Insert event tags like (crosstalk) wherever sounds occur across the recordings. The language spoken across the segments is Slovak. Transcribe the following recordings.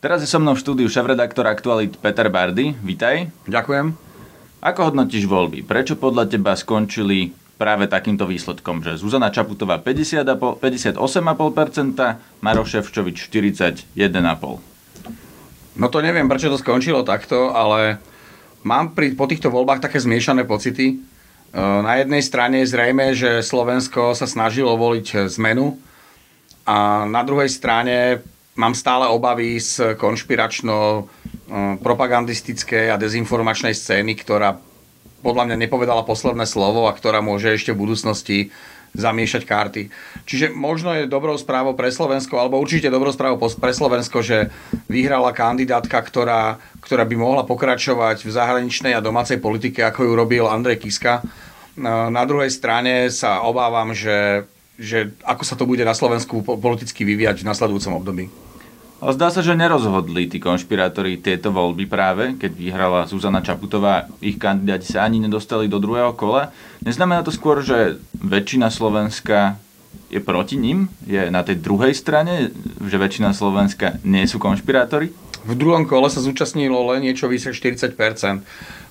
Teraz je so mnou v štúdiu šéf-redaktor Aktualit Peter Bardy. Vítaj. Ďakujem. Ako hodnotíš voľby? Prečo podľa teba skončili práve takýmto výsledkom, že Zuzana Čaputová 58,5%, Maroš Ševčovič 41,5%? No to neviem, prečo to skončilo takto, ale mám pri, po týchto voľbách také zmiešané pocity. E, na jednej strane je zrejme, že Slovensko sa snažilo voliť zmenu a na druhej strane mám stále obavy z konšpiračno propagandistickej a dezinformačnej scény, ktorá podľa mňa nepovedala posledné slovo a ktorá môže ešte v budúcnosti zamiešať karty. Čiže možno je dobrou správou pre Slovensko, alebo určite dobrou správou pre Slovensko, že vyhrala kandidátka, ktorá, ktorá by mohla pokračovať v zahraničnej a domácej politike, ako ju robil Andrej Kiska. Na druhej strane sa obávam, že, že ako sa to bude na Slovensku politicky vyvíjať v nasledujúcom období. Zdá sa, že nerozhodli tí konšpirátori tieto voľby práve, keď vyhrala Zuzana Čaputová. Ich kandidáti sa ani nedostali do druhého kola. Neznamená to skôr, že väčšina Slovenska je proti ním? Je na tej druhej strane, že väčšina Slovenska nie sú konšpirátori? V druhom kole sa zúčastnilo len niečo vyše 40%.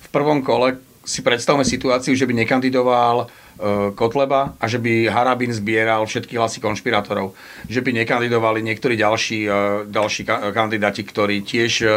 V prvom kole si predstavme situáciu, že by nekandidoval E, Kotleba a že by Harabin zbieral všetky hlasy konšpirátorov. Že by nekandidovali niektorí ďalší, e, ďalší kandidáti, ktorí tiež e,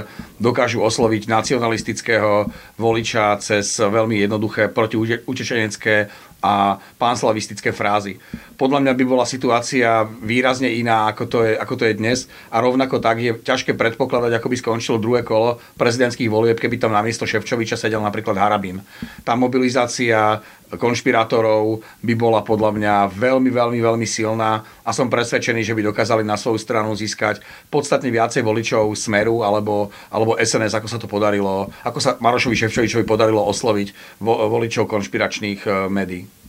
dokážu osloviť nacionalistického voliča cez veľmi jednoduché protiutečenecké a pánslavistické frázy. Podľa mňa by bola situácia výrazne iná, ako to, je, ako to je dnes a rovnako tak je ťažké predpokladať, ako by skončilo druhé kolo prezidentských volieb, keby tam namiesto Ševčoviča sedel napríklad Harabín. Tá mobilizácia konšpirátorov by bola podľa mňa veľmi, veľmi, veľmi silná a som presvedčený, že by dokázali na svoju stranu získať podstatne viacej voličov Smeru alebo, alebo SNS, ako sa to podarilo, ako sa Marošovi Ševčovičovi podarilo osloviť vo, voličov konšpiračných e, médií.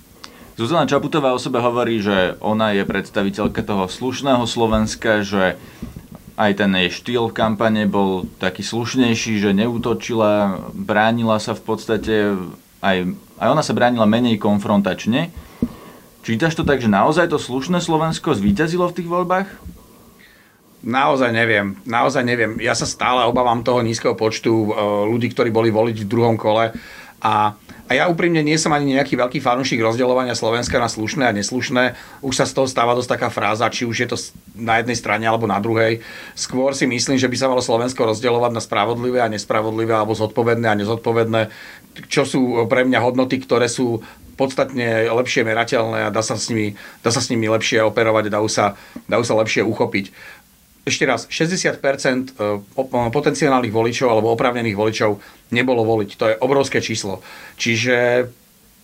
Zuzana Čaputová o sebe hovorí, že ona je predstaviteľka toho slušného Slovenska, že aj ten jej štýl kampane bol taký slušnejší, že neútočila, bránila sa v podstate aj, aj ona sa bránila menej konfrontačne. Čítaš to tak, že naozaj to slušné Slovensko zvíťazilo v tých voľbách? Naozaj neviem, naozaj neviem. Ja sa stále obávam toho nízkeho počtu e, ľudí, ktorí boli voliť v druhom kole a a ja úprimne nie som ani nejaký veľký fanúšik rozdeľovania Slovenska na slušné a neslušné. Už sa z toho stáva dosť taká fráza, či už je to na jednej strane alebo na druhej. Skôr si myslím, že by sa malo Slovensko rozdeľovať na spravodlivé a nespravodlivé alebo zodpovedné a nezodpovedné, čo sú pre mňa hodnoty, ktoré sú podstatne lepšie merateľné a dá sa s nimi, dá sa s nimi lepšie operovať, dajú sa, dajú sa lepšie uchopiť ešte raz, 60% e, potenciálnych voličov alebo oprávnených voličov nebolo voliť. To je obrovské číslo. Čiže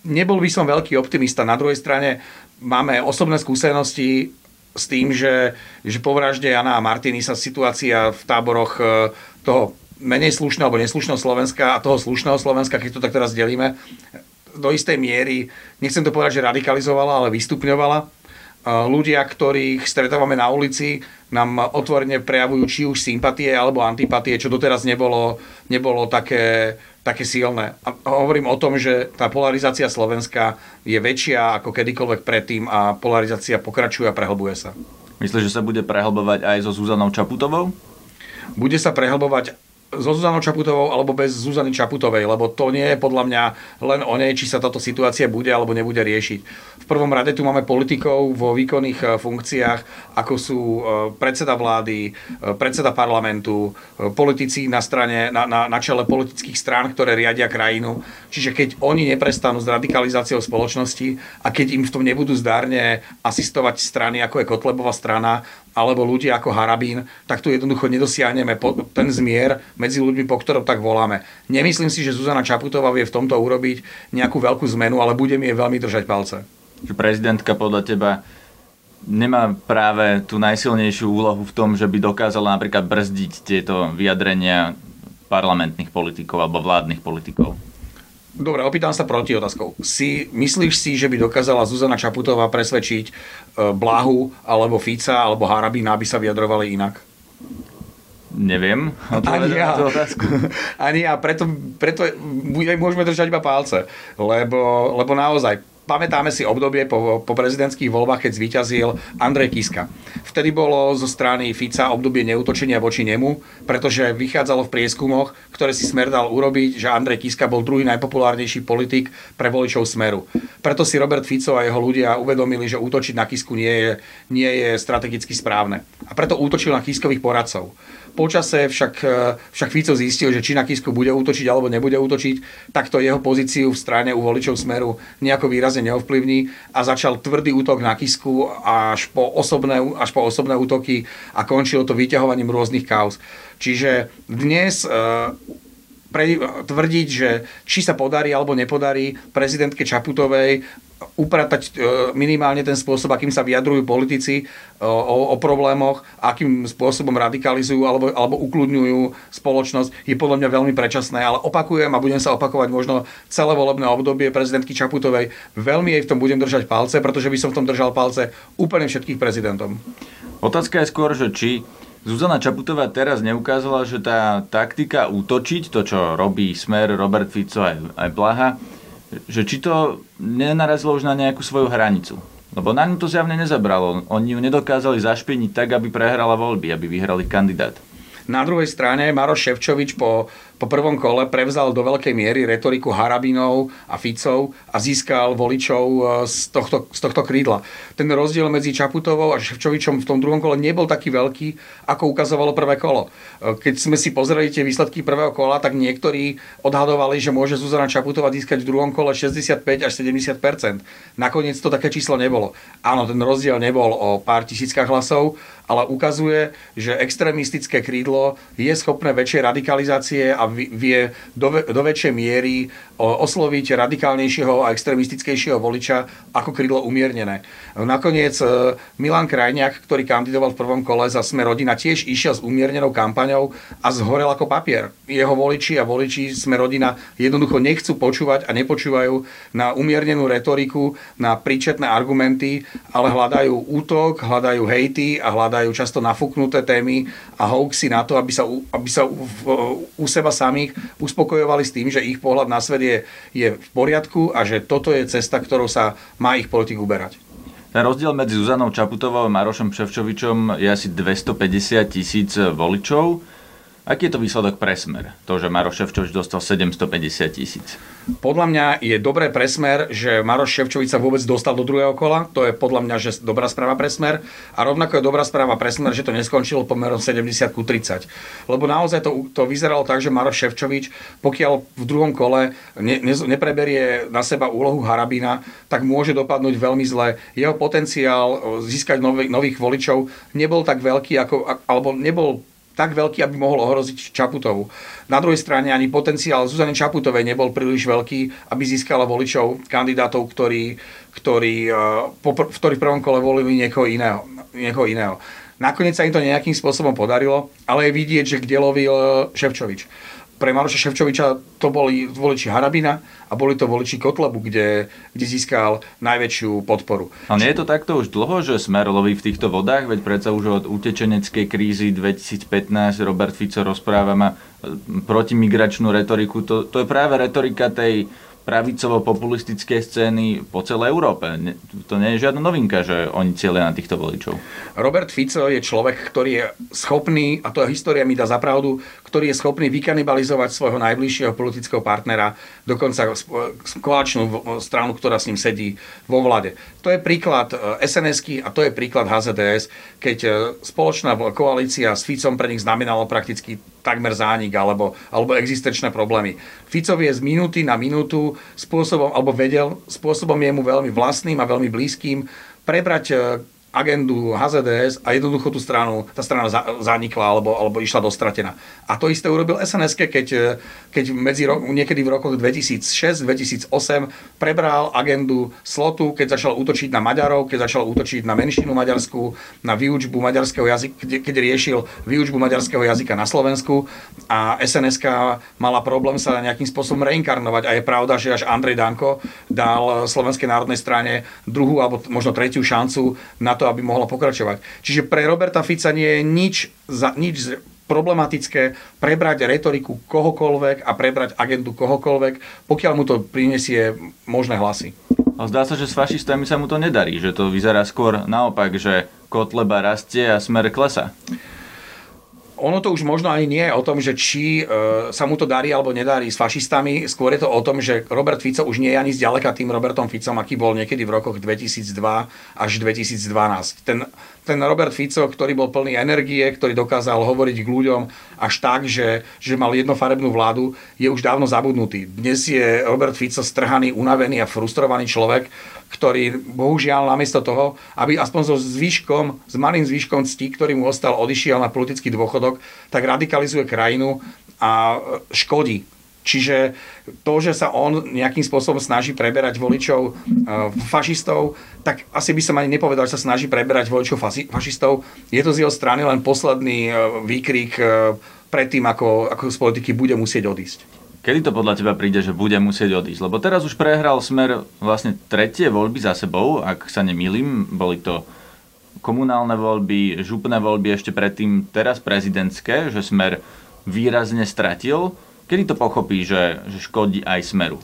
nebol by som veľký optimista. Na druhej strane máme osobné skúsenosti s tým, že, že po vražde Jana a Martiny sa situácia v táboroch e, toho menej slušného alebo neslušného Slovenska a toho slušného Slovenska, keď to tak teraz delíme, do istej miery, nechcem to povedať, že radikalizovala, ale vystupňovala ľudia, ktorých stretávame na ulici, nám otvorene prejavujú či už sympatie alebo antipatie, čo doteraz nebolo, nebolo také, také silné. A hovorím o tom, že tá polarizácia Slovenska je väčšia ako kedykoľvek predtým a polarizácia pokračuje a prehlbuje sa. Myslíš, že sa bude prehlbovať aj so Zuzanou Čaputovou? Bude sa prehlbovať so Zuzanou Čaputovou alebo bez Zuzany Čaputovej, lebo to nie je podľa mňa len o nej, či sa táto situácia bude alebo nebude riešiť. V prvom rade tu máme politikov vo výkonných e, funkciách, ako sú e, predseda vlády, e, predseda parlamentu, politici na, strane, na, na, na čele politických strán, ktoré riadia krajinu. Čiže keď oni neprestanú s radikalizáciou spoločnosti a keď im v tom nebudú zdárne asistovať strany, ako je Kotlebová strana, alebo ľudia ako Harabín, tak tu jednoducho nedosiahneme ten zmier medzi ľuďmi, po ktorom tak voláme. Nemyslím si, že Zuzana Čaputová vie v tomto urobiť nejakú veľkú zmenu, ale bude mi jej veľmi držať palce. Prezidentka podľa teba nemá práve tú najsilnejšiu úlohu v tom, že by dokázala napríklad brzdiť tieto vyjadrenia parlamentných politikov alebo vládnych politikov? Dobre, opýtam sa proti otázkou. Si, myslíš si, že by dokázala Zuzana Čaputová presvedčiť e, Blahu alebo Fica alebo Harabina, aby sa vyjadrovali inak? Neviem. Ani ja. otázku. (laughs) Ani ja, preto, preto môžeme držať iba palce. Lebo, lebo naozaj pamätáme si obdobie po, po prezidentských voľbách, keď zvíťazil Andrej Kiska. Vtedy bolo zo strany Fica obdobie neutočenia voči nemu, pretože vychádzalo v prieskumoch, ktoré si Smer dal urobiť, že Andrej Kiska bol druhý najpopulárnejší politik pre voličov Smeru. Preto si Robert Fico a jeho ľudia uvedomili, že útočiť na Kisku nie je, nie je strategicky správne. A preto útočil na Kiskových poradcov. Počase však, e, však Fico zistil, že či na Kisku bude útočiť alebo nebude útočiť, tak to jeho pozíciu v strane u voličov Smeru nejako výrazne neovplyvní a začal tvrdý útok na Kisku až po osobné, až po osobné útoky a končilo to vyťahovaním rôznych kauz. Čiže dnes e, pre, tvrdiť, že či sa podarí alebo nepodarí prezidentke Čaputovej upratať e, minimálne ten spôsob, akým sa vyjadrujú politici e, o, o problémoch, akým spôsobom radikalizujú alebo, alebo ukludňujú spoločnosť, je podľa mňa veľmi predčasné. Ale opakujem a budem sa opakovať možno celé volebné obdobie prezidentky Čaputovej. Veľmi jej v tom budem držať palce, pretože by som v tom držal palce úplne všetkých prezidentom. Otázka je skôr, že či Zuzana Čaputová teraz neukázala, že tá taktika útočiť, to čo robí Smer, Robert Fico aj, aj Blaha, že či to nenarazilo už na nejakú svoju hranicu. Lebo na ňu to zjavne nezabralo. Oni ju nedokázali zašpiniť tak, aby prehrala voľby, aby vyhrali kandidát. Na druhej strane Maroš Ševčovič po po prvom kole prevzal do veľkej miery retoriku Harabinov a Ficov a získal voličov e, z tohto, z tohto krídla. Ten rozdiel medzi Čaputovou a Ševčovičom v tom druhom kole nebol taký veľký, ako ukazovalo prvé kolo. E, keď sme si pozreli tie výsledky prvého kola, tak niektorí odhadovali, že môže Zuzana Čaputová získať v druhom kole 65 až 70% Nakoniec to také číslo nebolo. Áno, ten rozdiel nebol o pár tisíckach hlasov, ale ukazuje, že extrémistické krídlo je schopné väčšej radikalizácie a vie do, do väčšej miery osloviť radikálnejšieho a extremistickejšieho voliča ako krídlo umiernené. Nakoniec e, Milan Krajniak, ktorý kandidoval v prvom kole za Sme rodina, tiež išiel s umiernenou kampaňou a zhorel ako papier. Jeho voliči a voliči Sme rodina jednoducho nechcú počúvať a nepočúvajú na umiernenú retoriku, na príčetné argumenty, ale hľadajú útok, hľadajú hejty a hľadajú často nafúknuté témy a hoaxy na to, aby sa, aby sa u, u seba samých uspokojovali s tým, že ich pohľad na svet je, je v poriadku a že toto je cesta, ktorou sa má ich politik uberať. Ten rozdiel medzi Zuzanou Čaputovou a Marošom Ševčovičom je asi 250 tisíc voličov. Aký je to výsledok pre Smer? To, že Maroš Ševčovič dostal 750 tisíc. Podľa mňa je dobré pre Smer, že Maroš Ševčovič sa vôbec dostal do druhého kola. To je podľa mňa že dobrá správa pre. A rovnako je dobrá správa pre Smer, že to neskončilo pomerom 70 ku 30. Lebo naozaj to, to vyzeralo tak, že Maroš Ševčovič, pokiaľ v druhom kole ne, ne, nepreberie na seba úlohu Harabina, tak môže dopadnúť veľmi zle. Jeho potenciál získať nových, nových voličov nebol tak veľký, ako, alebo nebol tak veľký, aby mohol ohroziť Čaputovu. Na druhej strane ani potenciál Zuzany Čaputovej nebol príliš veľký, aby získala voličov kandidátov, ktorí, ktorí, eh, v ktorých prvom kole volili niekoho iného. Niekoho iného. Nakoniec sa im to nejakým spôsobom podarilo, ale je vidieť, že kde lovil eh, Ševčovič pre Maroša Ševčoviča to boli voliči Harabina a boli to voliči Kotlebu, kde, kde získal najväčšiu podporu. A nie je to takto už dlho, že Smer loví v týchto vodách? Veď predsa už od utečeneckej krízy 2015 Robert Fico rozpráva ma protimigračnú retoriku. To, to je práve retorika tej pravicovo-populistické scény po celej Európe. To nie je žiadna novinka, že oni cieľia na týchto voličov. Robert Fico je človek, ktorý je schopný, a to história mi dá zapravdu, ktorý je schopný vykanibalizovať svojho najbližšieho politického partnera, dokonca koaličnú stranu, ktorá s ním sedí vo vlade. To je príklad sns a to je príklad HZDS, keď e, spoločná koalícia s Ficom pre nich znamenalo prakticky takmer zánik alebo, alebo existenčné problémy. Ficovi je z minúty na minútu spôsobom, alebo vedel, spôsobom je mu veľmi vlastným a veľmi blízkym prebrať e, agendu HZDS a jednoducho tú stranu, tá strana zanikla alebo, alebo išla dostratená. A to isté urobil SNS, keď, keď medzi ro- niekedy v rokoch 2006-2008 prebral agendu slotu, keď začal útočiť na Maďarov, keď začal útočiť na menšinu maďarskú, na výučbu maďarského jazyka, keď, keď riešil výučbu maďarského jazyka na Slovensku a SNS mala problém sa nejakým spôsobom reinkarnovať a je pravda, že až Andrej Danko dal Slovenskej národnej strane druhú alebo možno tretiu šancu na to, aby mohla pokračovať. Čiže pre Roberta Fica nie je nič, za, nič problematické prebrať retoriku kohokoľvek a prebrať agendu kohokoľvek, pokiaľ mu to prinesie možné hlasy. Ale zdá sa, že s fašistami sa mu to nedarí, že to vyzerá skôr naopak, že Kotleba rastie a smer klesa ono to už možno ani nie je o tom, že či e, sa mu to darí alebo nedarí s fašistami, skôr je to o tom, že Robert Fico už nie je ani zďaleka tým Robertom Ficom, aký bol niekedy v rokoch 2002 až 2012. Ten, ten Robert Fico, ktorý bol plný energie, ktorý dokázal hovoriť k ľuďom až tak, že, že mal jednofarebnú vládu, je už dávno zabudnutý. Dnes je Robert Fico strhaný, unavený a frustrovaný človek, ktorý bohužiaľ namiesto toho, aby aspoň so zvyškom, s malým zvyškom cti, ktorý mu ostal, odišiel na politický dôchodok, tak radikalizuje krajinu a škodí. Čiže to, že sa on nejakým spôsobom snaží preberať voličov e, fašistov, tak asi by som ani nepovedal, že sa snaží preberať voličov fašistov. Je to z jeho strany len posledný e, výkrik e, pred tým, ako, ako z politiky bude musieť odísť. Kedy to podľa teba príde, že bude musieť odísť? Lebo teraz už prehral smer vlastne tretie voľby za sebou, ak sa nemýlim. Boli to komunálne voľby, župné voľby ešte predtým, teraz prezidentské, že smer výrazne stratil. Kedy to pochopí, že, že škodí aj smeru?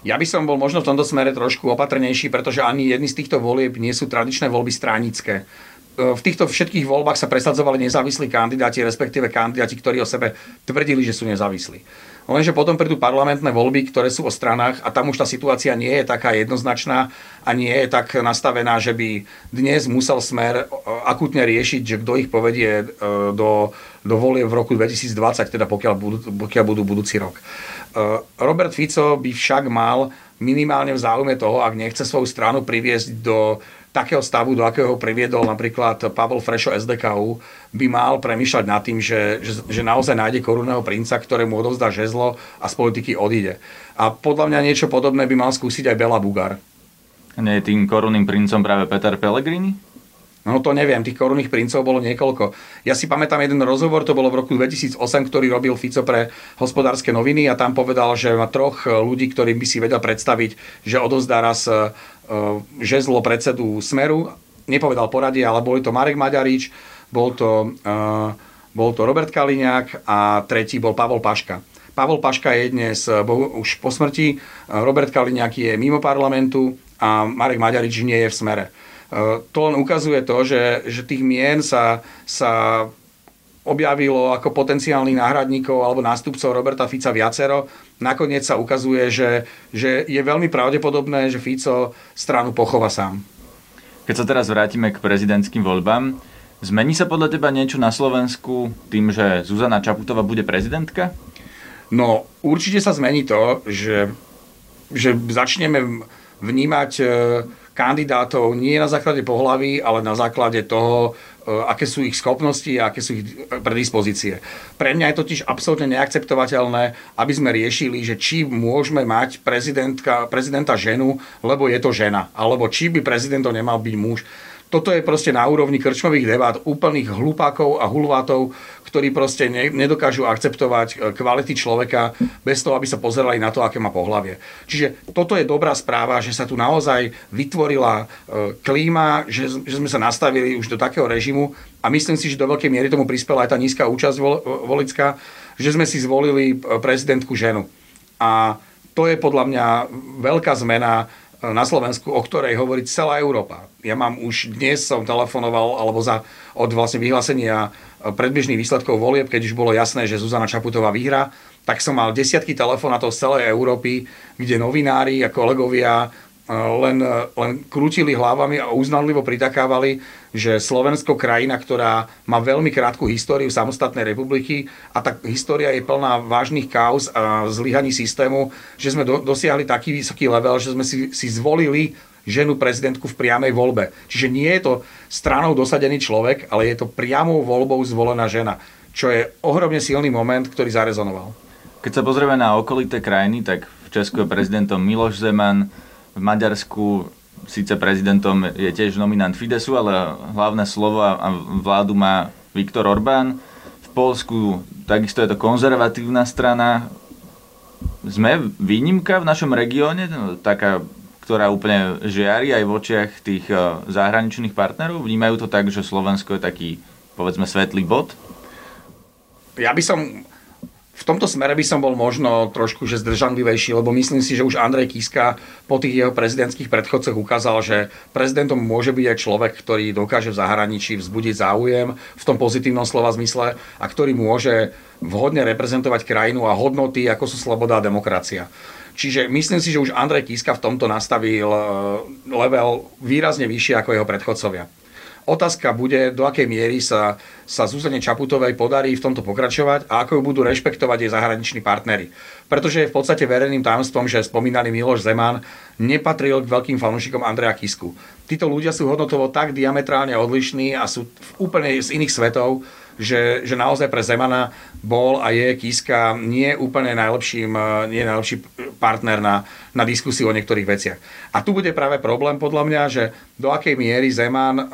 Ja by som bol možno v tomto smere trošku opatrnejší, pretože ani jedny z týchto volieb nie sú tradičné voľby stranické v týchto všetkých voľbách sa presadzovali nezávislí kandidáti, respektíve kandidáti, ktorí o sebe tvrdili, že sú nezávislí. Lenže potom prídu parlamentné voľby, ktoré sú o stranách a tam už tá situácia nie je taká jednoznačná a nie je tak nastavená, že by dnes musel smer e, akutne riešiť, že kto ich povedie e, do, do volie v roku 2020, teda pokiaľ budú, pokiaľ budú budúci rok. Robert Fico by však mal minimálne v záujme toho, ak nechce svoju stranu priviesť do takého stavu, do akého priviedol napríklad Pavel Frešo SDKU, by mal premýšľať nad tým, že, že, že naozaj nájde korunného princa, ktorému odovzdá žezlo a z politiky odíde. A podľa mňa niečo podobné by mal skúsiť aj Bela Bugar. Nie je tým korunným princom práve Peter Pellegrini? No to neviem, tých korunných princov bolo niekoľko. Ja si pamätám jeden rozhovor, to bolo v roku 2008, ktorý robil Fico pre hospodárske noviny a tam povedal, že má troch ľudí, ktorým by si vedel predstaviť, že odovzdá raz e, žezlo predsedu Smeru. Nepovedal poradie, ale boli to Marek Maďarič, bol to, e, bol to Robert Kaliňák a tretí bol Pavol Paška. Pavol Paška je dnes už po smrti, Robert Kaliňák je mimo parlamentu a Marek Maďarič nie je v smere. Eh, to len ukazuje to, že, že tých mien sa, sa objavilo ako potenciálnych náhradníkov alebo nástupcov Roberta Fica viacero. Nakoniec sa ukazuje, že, že je veľmi pravdepodobné, že Fico stranu pochová sám. Keď sa teraz vrátime k prezidentským voľbám, zmení sa podľa teba niečo na Slovensku tým, že Zuzana Čaputová bude prezidentka? No, určite sa zmení to, že, že začneme vnímať eh, kandidátov nie na základe pohlaví, ale na základe toho, e, aké sú ich schopnosti a aké sú ich predispozície. Pre mňa je totiž absolútne neakceptovateľné, aby sme riešili, že či môžeme mať prezidenta ženu, lebo je to žena, alebo či by prezidentom nemal byť muž toto je proste na úrovni krčmových debát úplných hlupákov a hulvátov, ktorí proste ne, nedokážu akceptovať e, kvality človeka bez toho, aby sa pozerali na to, aké má pohlavie. Čiže toto je dobrá správa, že sa tu naozaj vytvorila e, klíma, že, že sme sa nastavili už do takého režimu a myslím si, že do veľkej miery tomu prispela aj tá nízka účasť vol, volická, že sme si zvolili e, prezidentku ženu. A to je podľa mňa veľká zmena na Slovensku, o ktorej hovorí celá Európa. Ja mám už dnes som telefonoval, alebo za, od vlastne vyhlásenia predbežných výsledkov volieb, keď už bolo jasné, že Zuzana Čaputová vyhra, tak som mal desiatky telefonátov z celej Európy, kde novinári a kolegovia len, len krútili hlavami a uznanlivo pritakávali, že Slovensko krajina, ktorá má veľmi krátku históriu samostatnej republiky a tá história je plná vážnych kauz a zlyhaní systému, že sme do, dosiahli taký vysoký level, že sme si, si zvolili ženu prezidentku v priamej voľbe. Čiže nie je to stranou dosadený človek, ale je to priamou voľbou zvolená žena, čo je ohromne silný moment, ktorý zarezonoval. Keď sa pozrieme na okolité krajiny, tak v Česku je prezidentom Miloš Zeman, v Maďarsku síce prezidentom je tiež nominant Fidesu, ale hlavné slovo a vládu má Viktor Orbán. V Polsku takisto je to konzervatívna strana. Sme výnimka v našom regióne, taká, ktorá úplne žiari aj v očiach tých e, zahraničných partnerov? Vnímajú to tak, že Slovensko je taký, povedzme, svetlý bod? Ja by som v tomto smere by som bol možno trošku že zdržanlivejší, lebo myslím si, že už Andrej Kiska po tých jeho prezidentských predchodcoch ukázal, že prezidentom môže byť aj človek, ktorý dokáže v zahraničí vzbudiť záujem v tom pozitívnom slova zmysle a ktorý môže vhodne reprezentovať krajinu a hodnoty, ako sú sloboda a demokracia. Čiže myslím si, že už Andrej Kiska v tomto nastavil eh, level výrazne vyššie ako jeho predchodcovia. Otázka bude, do akej miery sa, sa Zuzane Čaputovej podarí v tomto pokračovať a ako ju budú rešpektovať jej zahraniční partnery. Pretože je v podstate verejným tajomstvom, že spomínaný Miloš Zeman nepatril k veľkým fanúšikom Andreja Kisku. Títo ľudia sú hodnotovo tak diametrálne odlišní a sú úplne z iných svetov, že, že naozaj pre Zemana bol a je Kiska nie úplne najlepším, nie najlepší partner na, na diskusiu o niektorých veciach. A tu bude práve problém podľa mňa, že do akej miery Zeman uh,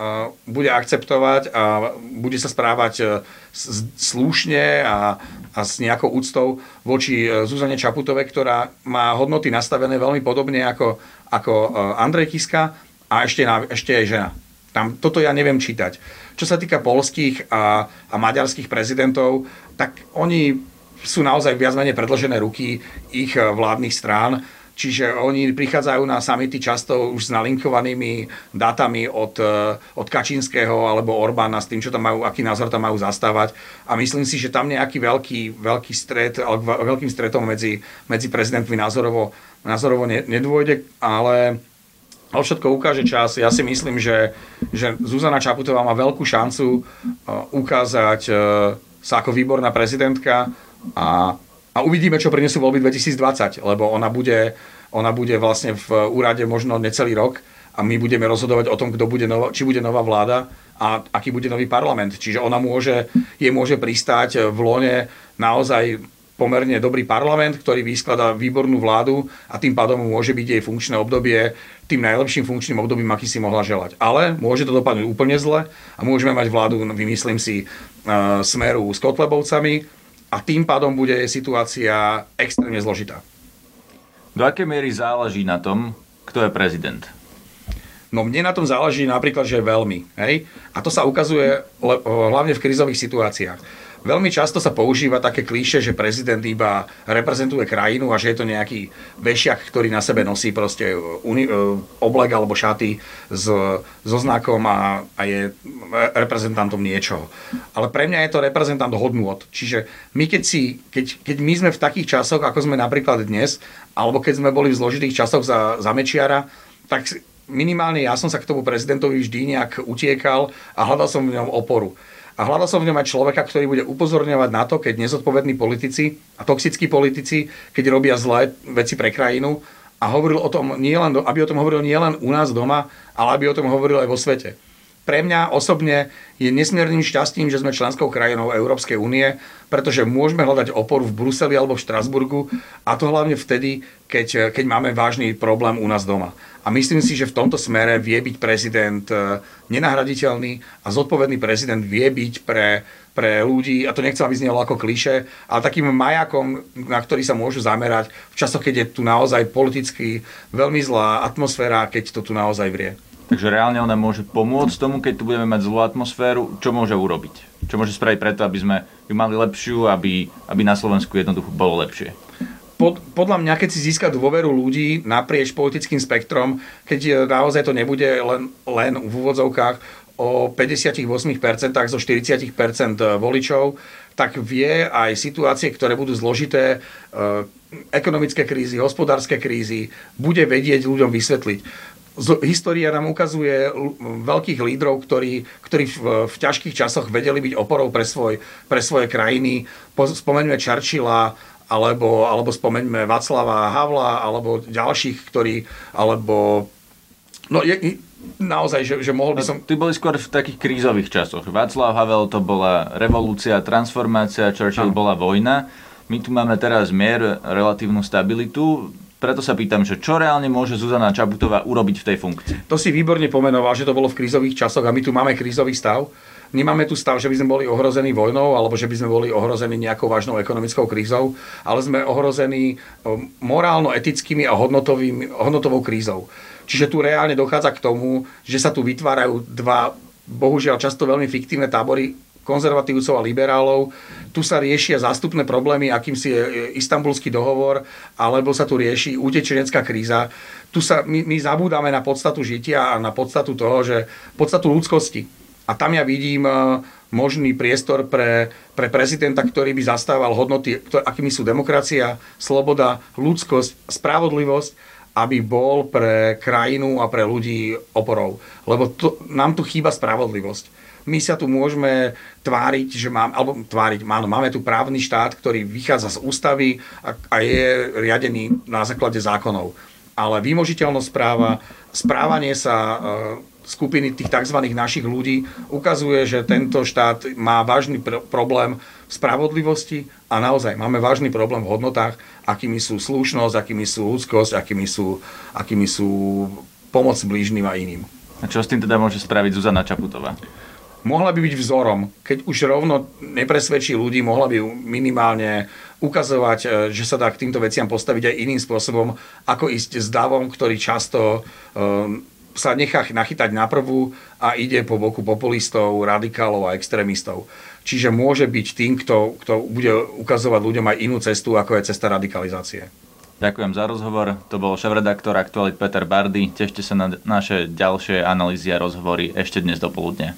bude akceptovať a bude sa správať uh, slušne a, a s nejakou úctou voči uh, Zuzane Čaputovej, ktorá má hodnoty nastavené veľmi podobne ako, ako Andrej Kiska a ešte, na, ešte aj žena. Tam, toto ja neviem čítať. Čo sa týka polských a, a maďarských prezidentov, tak oni sú naozaj viac menej predložené ruky ich eh, vládnych strán. Čiže oni prichádzajú na samity často už s nalinkovanými dátami od, eh, od Kačínskeho alebo Orbána s tým, čo tam majú, aký názor tam majú zastávať. A myslím si, že tam nejaký veľký, veľký stret, veľkým stretom medzi, medzi prezidentmi názorovo, názorovo nedôjde, ale ale všetko ukáže čas. Ja si myslím, že, že Zuzana Čaputová má veľkú šancu uh, ukázať uh, sa ako výborná prezidentka a, a uvidíme, čo prinesú voľby 2020, lebo ona bude, ona bude vlastne v úrade možno necelý rok a my budeme rozhodovať o tom, kto bude nová, či bude nová vláda a aký bude nový parlament. Čiže ona môže, je môže pristáť v lone naozaj pomerne dobrý parlament, ktorý vyskladá výbornú vládu a tým pádom môže byť jej funkčné obdobie tým najlepším funkčným obdobím, aký si mohla želať. Ale môže to dopadnúť úplne zle a môžeme mať vládu, vymyslím si, uh, smeru s Kotlebovcami a tým pádom bude situácia extrémne zložitá. Do akej miery záleží na tom, kto je prezident? No mne na tom záleží napríklad, že veľmi. Hej? A to sa ukazuje hlavne v krizových situáciách Veľmi často sa používa také klíše, že prezident iba reprezentuje krajinu a že je to nejaký vešiak, ktorý na sebe nosí proste uni- e, oblek alebo šaty s, so znakom a, a je reprezentantom niečoho. Ale pre mňa je to reprezentant hodnôt. Čiže my keď, si, keď, keď my sme v takých časoch, ako sme napríklad dnes, alebo keď sme boli v zložitých časoch za, za Mečiara, tak minimálne ja som sa k tomu prezidentovi vždy nejak utiekal a hľadal som v ňom oporu. A hľadal som v ňom aj človeka, ktorý bude upozorňovať na to, keď nezodpovední politici a toxickí politici, keď robia zlé veci pre krajinu a hovoril o tom nielen, aby o tom hovoril nielen u nás doma, ale aby o tom hovoril aj vo svete. Pre mňa osobne je nesmiernym šťastím, že sme členskou krajinou Európskej únie, pretože môžeme hľadať oporu v Bruseli alebo v Štrasburgu a to hlavne vtedy, keď, keď máme vážny problém u nás doma. A myslím si, že v tomto smere vie byť prezident e, nenahraditeľný a zodpovedný prezident vie byť pre, pre ľudí, a to nechcem, aby znelo ako kliše, ale takým majakom, na ktorý sa môžu zamerať v časoch, keď je tu naozaj politicky veľmi zlá atmosféra, keď to tu naozaj vrie. Takže reálne ona môže pomôcť tomu, keď tu budeme mať zlú atmosféru, čo môže urobiť? Čo môže spraviť preto, aby sme ju mali lepšiu, aby, aby na Slovensku jednoducho bolo lepšie? pod, podľa mňa, keď si získa dôveru ľudí naprieč politickým spektrom, keď e, naozaj to nebude len, len v úvodzovkách o 58% zo 40% e, voličov, tak vie aj situácie, ktoré budú zložité, e, ekonomické krízy, hospodárske krízy, bude vedieť ľuďom vysvetliť. História nám ukazuje veľkých lídrov, ktorí, ktorí v, v ťažkých časoch vedeli byť oporou pre, svoj, pre svoje krajiny. Spomeňme Churchilla, alebo, alebo spomeňme Václava Havla, alebo ďalších, ktorí, alebo No je, naozaj, že, že mohol by som... Ty boli skôr v takých krízových časoch. Václav Havel to bola revolúcia, transformácia, Churchill ano. bola vojna. My tu máme teraz mier, relatívnu stabilitu. Preto sa pýtam, že čo reálne môže Zuzana Čaputová urobiť v tej funkcii? To si výborne pomenoval, že to bolo v krízových časoch a my tu máme krízový stav nemáme tu stav, že by sme boli ohrození vojnou alebo že by sme boli ohrození nejakou vážnou ekonomickou krízou, ale sme ohrození morálno-etickými a hodnotovou krízou. Čiže tu reálne dochádza k tomu, že sa tu vytvárajú dva, bohužiaľ často veľmi fiktívne tábory konzervatívcov a liberálov. Tu sa riešia zástupné problémy, akým si je istambulský dohovor, alebo sa tu rieši utečenecká kríza. Tu sa, my, my zabúdame na podstatu žitia a na podstatu toho, že podstatu ľudskosti. A tam ja vidím možný priestor pre, pre prezidenta, ktorý by zastával hodnoty, akými sú demokracia, sloboda, ľudskosť, spravodlivosť aby bol pre krajinu a pre ľudí oporou. Lebo to, nám tu chýba spravodlivosť. My sa tu môžeme tváriť, že máme, alebo tváriť, áno, máme tu právny štát, ktorý vychádza z ústavy a, a je riadený na základe zákonov. Ale vymožiteľnosť práva, správanie sa e, skupiny tých tzv. našich ľudí ukazuje, že tento štát má vážny pr- problém v spravodlivosti a naozaj máme vážny problém v hodnotách, akými sú slušnosť, akými sú ľudskosť, akými sú, akými sú pomoc blížnym a iným. A čo s tým teda môže spraviť Zuzana Čaputová? Mohla by byť vzorom. Keď už rovno nepresvedčí ľudí, mohla by minimálne ukazovať, e, že sa dá k týmto veciam postaviť aj iným spôsobom, ako ísť s davom, ktorý často um, sa nechá nachytať na prvú a ide po boku populistov, radikálov a extrémistov. Čiže môže byť tým, kto, kto bude ukazovať ľuďom aj inú cestu, ako je cesta radikalizácie. Ďakujem za rozhovor. To bol šéf-redaktor Aktualit Peter Bardy. Tešte sa na naše ďalšie analýzy a rozhovory ešte dnes do poludne.